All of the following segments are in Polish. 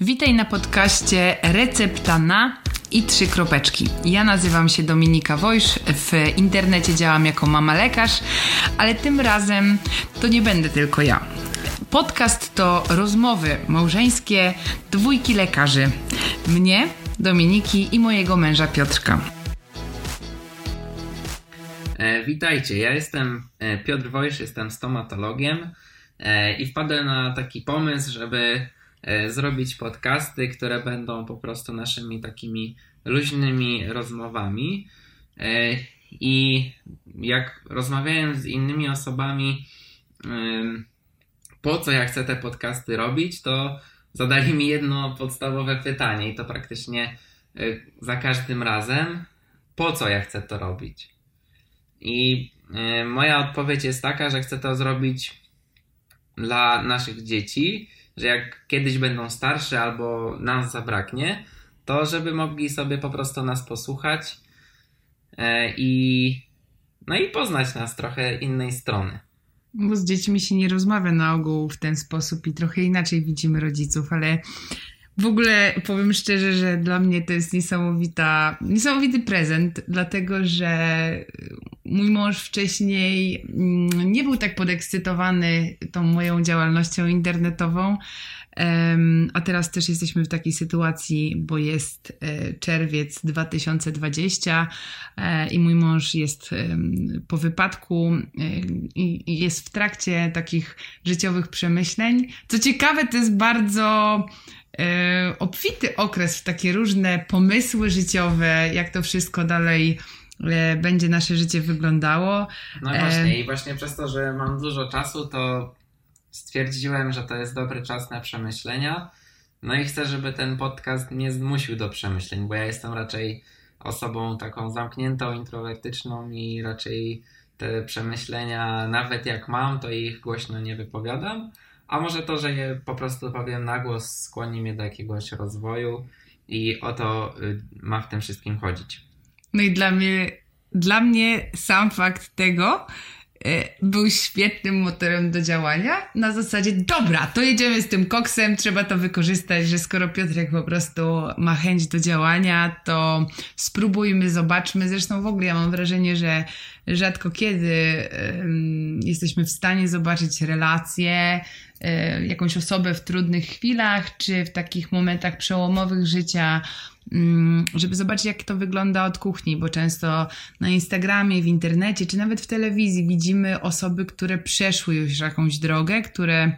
Witaj na podcaście Recepta na i trzy kropeczki. Ja nazywam się Dominika Wojsz, w internecie działam jako mama lekarz, ale tym razem to nie będę tylko ja. Podcast to rozmowy małżeńskie dwójki lekarzy. Mnie, Dominiki i mojego męża Piotrka. E, witajcie, ja jestem e, Piotr Wojsz, jestem stomatologiem e, i wpadłem na taki pomysł, żeby zrobić podcasty, które będą po prostu naszymi takimi luźnymi rozmowami. E, I jak rozmawiałem z innymi osobami, po co ja chcę te podcasty robić, to zadali mi jedno podstawowe pytanie i to praktycznie e, za każdym razem, po co ja chcę to robić? I e, moja odpowiedź jest taka, że chcę to zrobić dla naszych dzieci, że jak kiedyś będą starsze albo nas zabraknie, to żeby mogli sobie po prostu nas posłuchać e, i no i poznać nas trochę innej strony. Bo z dziećmi się nie rozmawia na ogół w ten sposób i trochę inaczej widzimy rodziców, ale w ogóle powiem szczerze, że dla mnie to jest niesamowita, niesamowity prezent, dlatego że mój mąż wcześniej mm, nie był tak podekscytowany tą moją działalnością internetową. A teraz też jesteśmy w takiej sytuacji, bo jest e, czerwiec 2020 e, i mój mąż jest po wypadku e, i jest w trakcie takich życiowych przemyśleń. Co ciekawe, to jest bardzo obfity okres w takie różne pomysły życiowe, jak to wszystko dalej e, będzie nasze życie wyglądało. No E, właśnie, i właśnie przez to, że mam dużo czasu, to stwierdziłem, że to jest dobry czas na przemyślenia. No i chcę, żeby ten podcast nie zmusił do przemyśleń, bo ja jestem raczej osobą taką zamkniętą, introwertyczną i raczej te przemyślenia, nawet jak mam, to ich głośno nie wypowiadam. A może to, że je po prostu powiem na głos, skłoni mnie do jakiegoś rozwoju i o to y, ma w tym wszystkim chodzić. No i dla mnie, dla mnie sam fakt tego e, był świetnym motorem do działania. Na zasadzie, dobra, to jedziemy z tym koksem, trzeba to wykorzystać, że skoro Piotrek po prostu ma chęć do działania, to spróbujmy, zobaczmy. Zresztą w ogóle ja mam wrażenie, że rzadko kiedy jesteśmy w stanie zobaczyć relacje, jakąś osobę w trudnych chwilach, czy w takich momentach przełomowych życia, mm, żeby zobaczyć, jak to wygląda od kuchni, bo często na Instagramie, w internecie, czy nawet w telewizji widzimy osoby, które przeszły już jakąś drogę, które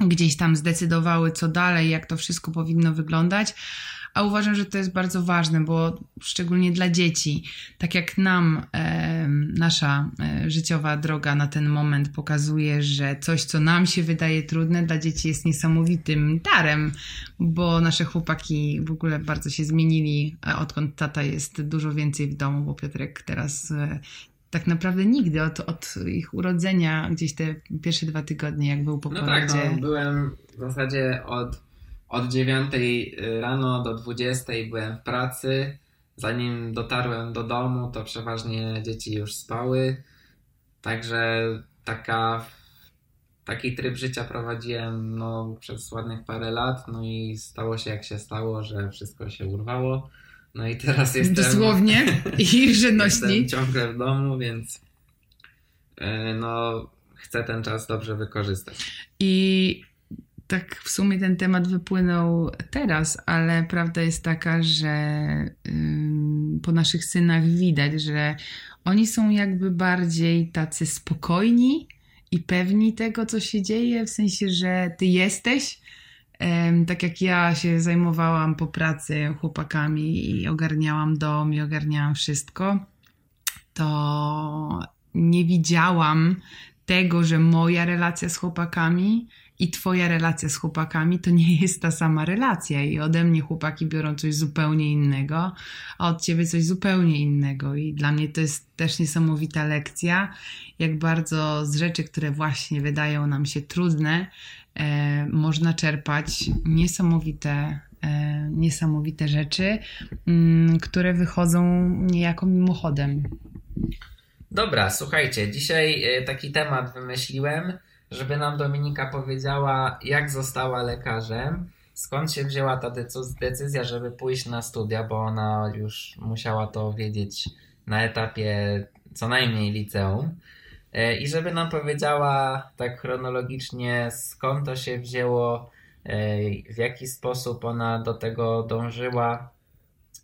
gdzieś tam zdecydowały, co dalej, jak to wszystko powinno wyglądać. A uważam, że to jest bardzo ważne, bo szczególnie dla dzieci, tak jak nam e, nasza e, życiowa droga na ten moment pokazuje, że coś, co nam się wydaje trudne, dla dzieci jest niesamowitym darem, bo nasze chłopaki w ogóle bardzo się zmienili, odkąd tata jest dużo więcej w domu, bo Piotrek teraz e, tak naprawdę nigdy, od, od ich urodzenia, gdzieś te pierwsze dwa tygodnie, jak był po No tak, no, byłem w zasadzie od, od 9 rano do 20 byłem w pracy. Zanim dotarłem do domu, to przeważnie dzieci już spały. Także taka, taki tryb życia prowadziłem no, przez ładnych parę lat. No i stało się jak się stało, że wszystko się urwało. No i teraz jestem. Dosłownie i. Jestem ciągle w domu, więc e, no, chcę ten czas dobrze wykorzystać. I tak w sumie ten temat wypłynął teraz, ale prawda jest taka, że po naszych synach widać, że oni są jakby bardziej tacy spokojni i pewni tego, co się dzieje, w sensie, że ty jesteś. Tak jak ja się zajmowałam po pracy chłopakami i ogarniałam dom i ogarniałam wszystko, to nie widziałam tego, że moja relacja z chłopakami i twoja relacja z chłopakami to nie jest ta sama relacja i ode mnie chłopaki biorą coś zupełnie innego, a od ciebie coś zupełnie innego i dla mnie to jest też niesamowita lekcja, jak bardzo z rzeczy, które właśnie wydają nam się trudne, e, można czerpać niesamowite e, niesamowite rzeczy, mm, które wychodzą niejako mimochodem. Dobra, słuchajcie, dzisiaj e, taki temat wymyśliłem, żeby nam Dominika powiedziała, jak została lekarzem skąd się wzięła ta decyzja, żeby pójść na studia, bo ona już musiała to wiedzieć na etapie co najmniej liceum. E, I żeby nam powiedziała tak chronologicznie, skąd to się wzięło, e, w jaki sposób ona do tego dążyła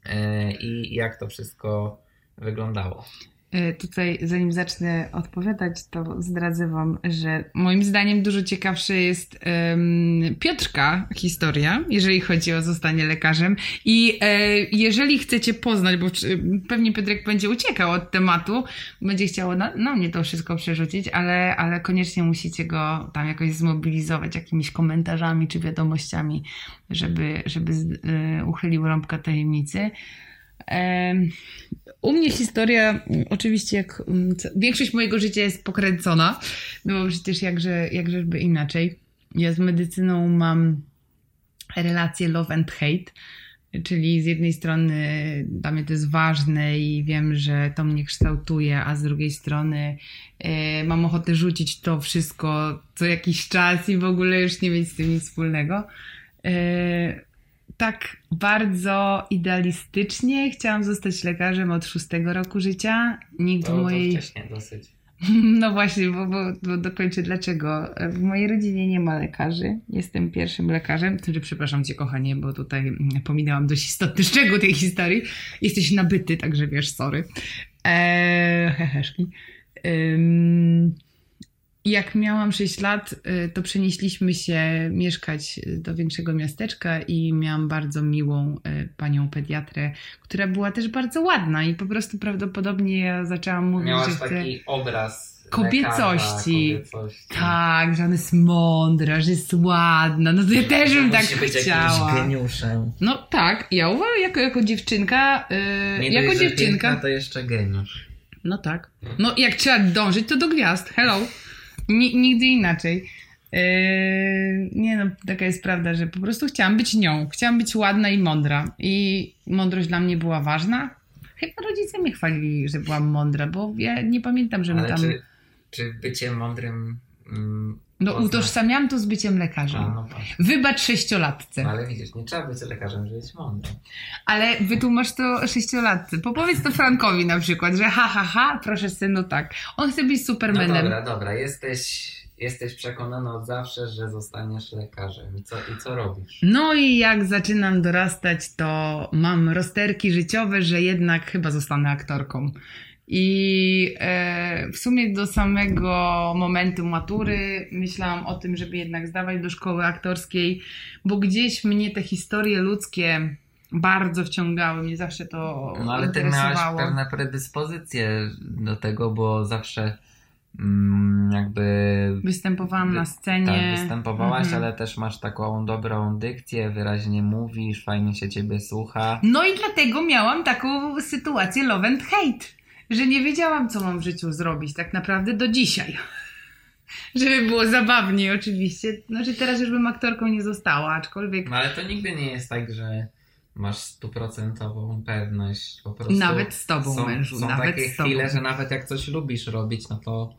e, i jak to wszystko wyglądało. E, tutaj, zanim zacznę odpowiadać, to zdradzę Wam, że moim zdaniem dużo ciekawsza jest um, Piotrka historia, jeżeli chodzi o zostanie lekarzem. I e, jeżeli chcecie poznać, bo pewnie Piotrek będzie uciekał od tematu, będzie chciał na, na mnie to wszystko przerzucić, ale, ale koniecznie musicie go tam jakoś zmobilizować jakimiś komentarzami czy wiadomościami, żeby, żeby e, uchylił rąbka tajemnicy. U mnie historia, oczywiście, jak mm, większość mojego życia jest pokręcona, no bo przecież jakże, jakżeby inaczej. Ja z medycyną mam relację love and hate, czyli z jednej strony dla mnie to jest ważne i wiem, że to mnie kształtuje, a z drugiej strony e, mam ochotę rzucić to wszystko co jakiś czas i w ogóle już nie mieć z tym nic wspólnego. Tak bardzo idealistycznie chciałam zostać lekarzem od szóstego roku życia. Nikt to, w mojej. Wcześnie dosyć. No właśnie, bo, bo, bo dokończę dlaczego. W mojej rodzinie nie ma lekarzy. Jestem pierwszym lekarzem. Znaczy, przepraszam cię, kochanie, bo tutaj pominęłam dość istotny szczegół tej historii. Jesteś nabyty, także wiesz, sorry. Eee, heheszki. Um, jak miałam 6 lat, y, to przenieśliśmy się mieszkać do większego miasteczka i miałam bardzo miłą y, panią pediatrę, która była też bardzo ładna i po prostu prawdopodobnie ja zaczęłam mówić, Miałaś że chcę... taki obraz Kobiecości. Lekarza, kobiecości. Tak, że ona jest mądra, że jest ładna. No to ja też bym tak być chciała. geniuszem. No tak, ja uważam jako, jako dziewczynka. Yy, jako dość, dziewczynka. Piękna, to jeszcze geniusz. No tak. No jak trzeba dążyć, to do gwiazd. Hello. Nigdy inaczej. Yy, nie no, taka jest prawda, że po prostu chciałam być nią. Chciałam być ładna i mądra. I mądrość dla mnie była ważna. Chyba rodzice mnie chwalili, że byłam mądra, bo ja nie pamiętam, żebym Ale tam... Czy, czy bycie mądrym... No utożsamiałam to z byciem lekarzem. A, no. Wybacz sześciolatce. No, ale widzisz, nie trzeba być lekarzem, żeby być mądrym. Ale wytłumacz to sześciolatce. Popowiedz to Frankowi na przykład, że ha, ha, ha, proszę synu, tak. On chce być supermanem. No dobra, dobra, jesteś, jesteś przekonana od zawsze, że zostaniesz lekarzem. I co, I co robisz? No i jak zaczynam dorastać, to mam rozterki życiowe, że jednak chyba zostanę aktorką. I e, w sumie do samego momentu matury myślałam o tym, żeby jednak zdawać do szkoły aktorskiej, bo gdzieś mnie te historie ludzkie bardzo wciągały, mnie zawsze to No ale ty miałaś pewne predyspozycje do tego, bo zawsze mm, jakby... Występowałam na scenie. Tak, występowałaś, mhm. ale też masz taką dobrą dykcję, wyraźnie mówisz, fajnie się ciebie słucha. No i dlatego miałam taką sytuację love and hate że nie wiedziałam, co mam w życiu zrobić tak naprawdę do dzisiaj. Żeby było zabawniej oczywiście. Znaczy teraz już bym aktorką nie została, aczkolwiek... No ale to nigdy nie jest tak, że masz stuprocentową pewność. Po prostu nawet z tobą, są, mężu. Są nawet takie z tobą. chwile, że nawet jak coś lubisz robić, no to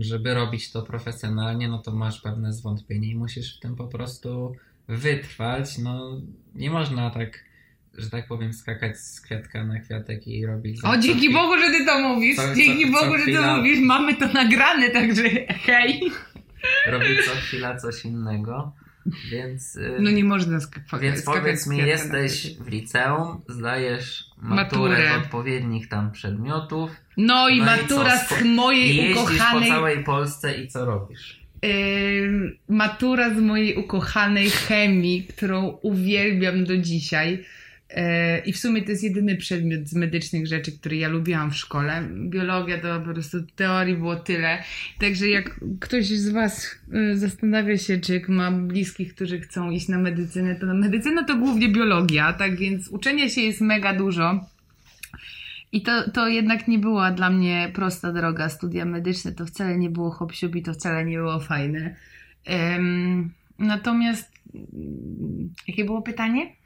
żeby robić to profesjonalnie, no to masz pewne zwątpienie i musisz w tym po prostu wytrwać. No nie można tak że tak powiem, skakać z kwiatka na kwiatek i robić. O, dzięki Bogu, że ty to mówisz. Co, dzięki co, Bogu, co że ty to mówisz. Mamy to nagrane, także hej. Robić co chwila coś innego. Więc. Y, no nie można skakać. Więc powiedz mi, jesteś w liceum, zdajesz maturę, maturę. odpowiednich tam przedmiotów. No i no matura i z mojej ukochanej. po całej Polsce i co robisz? Yy, matura z mojej ukochanej chemii, którą uwielbiam do dzisiaj. E, I w sumie to jest jedyny przedmiot z medycznych rzeczy, który ja lubiłam w szkole. Biologia to po prostu teorii było tyle. Także jak ktoś z Was e, zastanawia się, czy ma bliskich, którzy chcą iść na medycynę, to na medycynę to głównie biologia, tak więc uczenia się jest mega dużo. I to, to jednak nie była dla mnie prosta droga. Studia medyczne to wcale nie było hop to wcale nie było fajne. Um, natomiast Jakie było pytanie?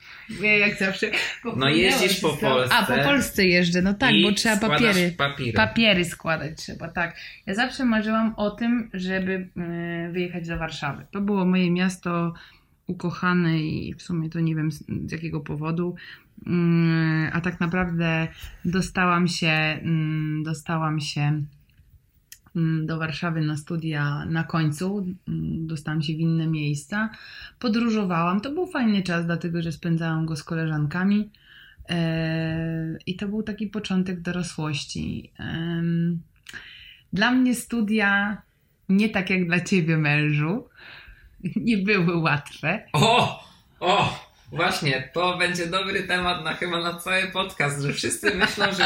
Jak zawsze. No jeździsz po Polsce. A, po Polsce jeżdżę, no tak, bo trzeba papiery. Papiery. papiery składać trzeba, tak. Ja zawsze marzyłam o tym, żeby e, wyjechać do Warszawy. To było moje miasto ukochany i w sumie to nie wiem z, jakiego powodu. Mm, A tak naprawdę dostałam się, mm, dostałam się do Warszawy na studia na końcu. Mm, Dostałam się w inne miejsca. Podróżowałam. To był fajny czas, dlatego że spędzałam go z koleżankami. E, I to był taki początek dorosłości. Dla mnie studia, nie tak jak dla ciebie, mężu, nie były łatwe. O! O! Właśnie, to będzie dobry temat na chyba na cały podcast, że wszyscy myślą, że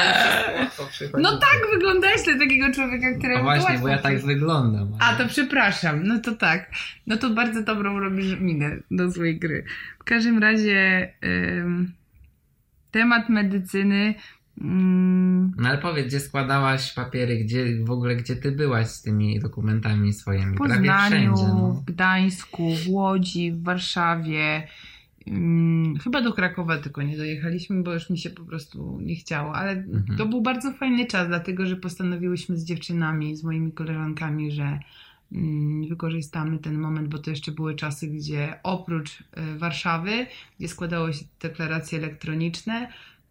łatwo przychodzi. No tak wyglądałeś dla takiego człowieka, któremu No właśnie, bo ja tak wyglądam. A, to przepraszam. No to tak. No to bardzo dobrą robisz minę do złej gry. W każdym razie ym, temat medycyny ym, No ale powiedz, gdzie składałaś papiery, gdzie w ogóle, gdzie ty byłaś z tymi dokumentami swoimi? w Prawie Poznaniu, wszędzie, no. w Gdańsku, w Łodzi, w Warszawie. Ym, chyba do Krakowa tylko nie dojechaliśmy, bo już mi się po prostu nie chciało, ale Mhm. to był bardzo fajny czas, dlatego że postanowiłyśmy z dziewczynami, z moimi koleżankami, że mm, wykorzystamy ten moment, bo to jeszcze były czasy, gdzie oprócz e, Warszawy, gdzie składało się deklaracje elektroniczne,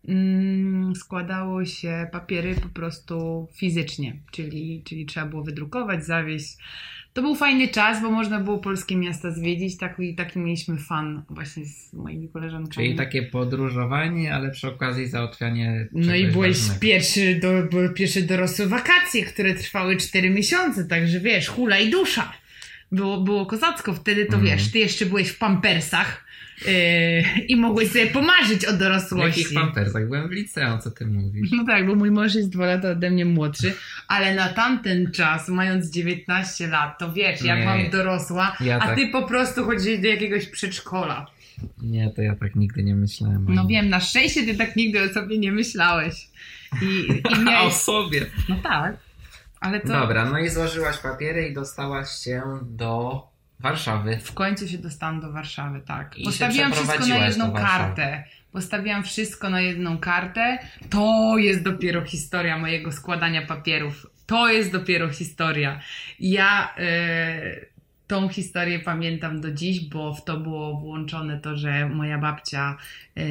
mm, składało się papiery po prostu fizycznie, czyli, czyli trzeba było wydrukować, zawieźć. To był fajny czas, bo można było polskie miasta zwiedzić. Taki, taki mieliśmy fan właśnie z moimi koleżankami. Czyli takie podróżowanie, ale przy okazji załatwianie No i byłeś ważnego. pierwszy, do, były pierwsze dorosłe wakacje, które trwały 4 miesiące, także wiesz, hula i dusza. Było, było kozacko, wtedy to Mhm. wiesz, ty jeszcze byłeś w pampersach yy, i mogłeś sobie pomarzyć o dorosłości. jakich pampersach? Byłem w liceum, co ty mówisz? No tak, bo mój mąż jest dwa lata ode mnie młodszy, ale na tamten czas, mając 19 lat, to wiesz, Nie. mam dorosła, Ja a tak- ty po prostu chodzisz do jakiegoś przedszkola. Nie, to ja tak nigdy nie myślałem. No wiem, na szczęście ty tak nigdy o sobie nie myślałeś. I, i A o miałeś... sobie. No tak, ale to... Dobra, no i złożyłaś papiery i dostałaś się do Warszawy. W końcu się dostałam do Warszawy, tak. I Postawiłam wszystko na jedną kartę. Postawiłam wszystko na jedną kartę. To jest dopiero historia mojego składania papierów. To jest dopiero historia. Ja e, tą historię pamiętam do dziś, bo w to było włączone to, że moja babcia e,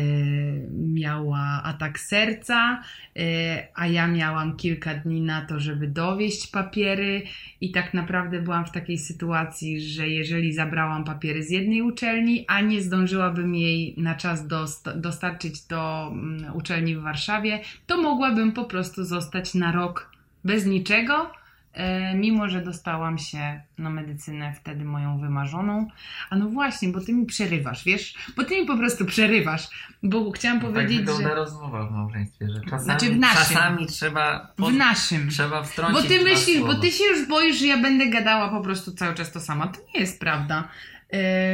miała atak serca, e, a ja miałam kilka dni na to, żeby dowieść papiery. I tak naprawdę byłam w takiej sytuacji, że jeżeli zabrałam papiery z jednej uczelni, a nie zdążyłabym jej na czas dost- dostarczyć do mm, uczelni w Warszawie, to mogłabym po prostu zostać na rok bez niczego. E, mimo, że dostałam się na medycynę wtedy moją wymarzoną. A no właśnie, bo ty mi przerywasz, wiesz? Bo ty mi po prostu przerywasz. Bo chciałam tak powiedzieć, wygląda że rozmowa w małżeństwie, że czasami, Znaczy w naszym. czasami trzeba, w naszym. trzeba Bo wtrącić ty dwa myślisz, słowa. bo ty się już boisz, że ja będę gadała po prostu cały czas to samo. To nie jest prawda.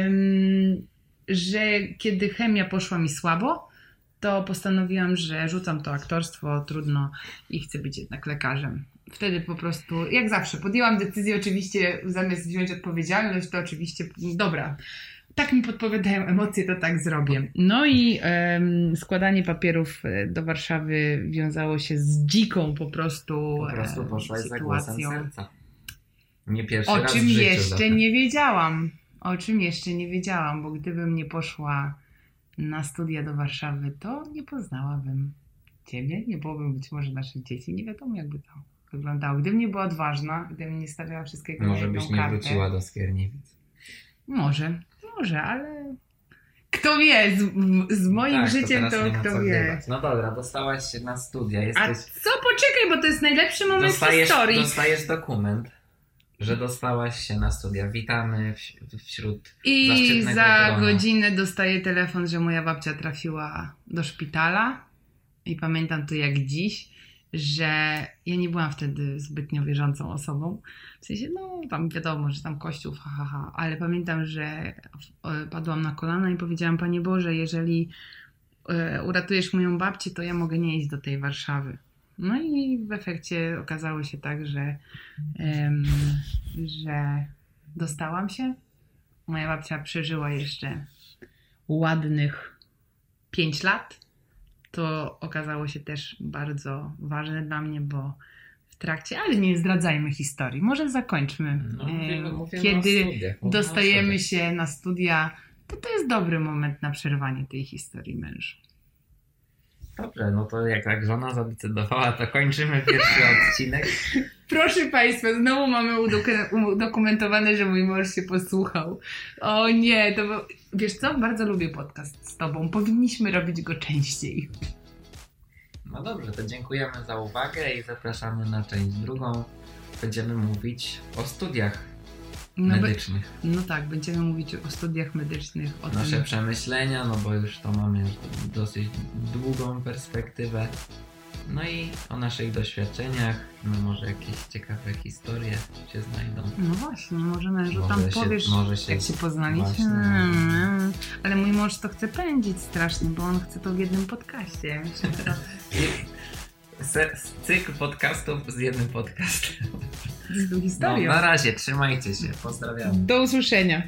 Ym, że kiedy chemia poszła mi słabo, to postanowiłam, że rzucam to aktorstwo, trudno i chcę być jednak lekarzem. Wtedy po prostu, jak zawsze, podjęłam decyzję, oczywiście zamiast wziąć odpowiedzialność, to oczywiście, dobra, tak mi podpowiadają emocje, to tak zrobię. No i em, składanie papierów e, do Warszawy wiązało się z dziką po prostu, Po prostu em, poszłaś za sytuacją. serca. Nie pierwszy O raz czym w życiu jeszcze nie wiedziałam. O czym jeszcze nie wiedziałam, bo gdybym nie poszła na studia do Warszawy, to nie poznałabym ciebie, nie byłoby być może naszych dzieci. Nie wiadomo, jakby to wyglądało. Gdybym nie była odważna, gdybym nie stawiała wszystkiego na Może byś nie kartę. wróciła do Skierniewic. Może, może, ale kto wie, z, z moim Tak, życiem to, co kto wie. grywać. No dobra, dostałaś się na studia. A Jesteś, co, poczekaj, bo to jest najlepszy moment w dostajesz, historii. dostajesz dokument, że dostałaś się na studia. Witamy w, wśród I za godzinę dostaję telefon, że moja babcia trafiła do szpitala. I pamiętam to jak dziś, że ja nie byłam wtedy zbytnio wierzącą osobą. W sensie, no tam wiadomo, że tam kościół, ha, ha, ha. Ale pamiętam, że e, padłam na kolana i powiedziałam, Panie Boże, jeżeli e, uratujesz moją babcię, to ja mogę nie iść do tej Warszawy. No i w efekcie okazało się tak, że, em, że dostałam się. Moja babcia przeżyła jeszcze ładnych 5 lat. To okazało się też bardzo ważne dla mnie, bo w trakcie, ale nie zdradzajmy historii. Może zakończmy. No, Em, mówimy, mówimy o Kiedy studiach, dostajemy się na studia, to to jest dobry moment na przerwanie tej historii mężu. Dobrze, no to jak tak żona zadecydowała, to kończymy pierwszy odcinek. Proszę Państwa, znowu mamy udok- udokumentowane, że mój mąż się posłuchał. O nie, to bo... wiesz co? Bardzo lubię podcast z Tobą. Powinniśmy robić go częściej. No dobrze, to dziękujemy za uwagę i zapraszamy na część drugą. Będziemy mówić o studiach No, medycznych. no tak, będziemy mówić o studiach medycznych, o Nasze tym. przemyślenia, no bo już to mamy dosyć długą perspektywę. No i o naszych doświadczeniach, no może jakieś ciekawe historie się znajdą. No właśnie, może mężu tam się- powiesz, może się- jak się poznaliśmy. właśnie. Mm, Ale mój mąż to chce pędzić strasznie, bo on chce to w jednym podcaście. Ja myślę, że to Se- Cykl podcastów z jednym podcastem. jest No, historia. na razie, trzymajcie się, pozdrawiam. Do usłyszenia.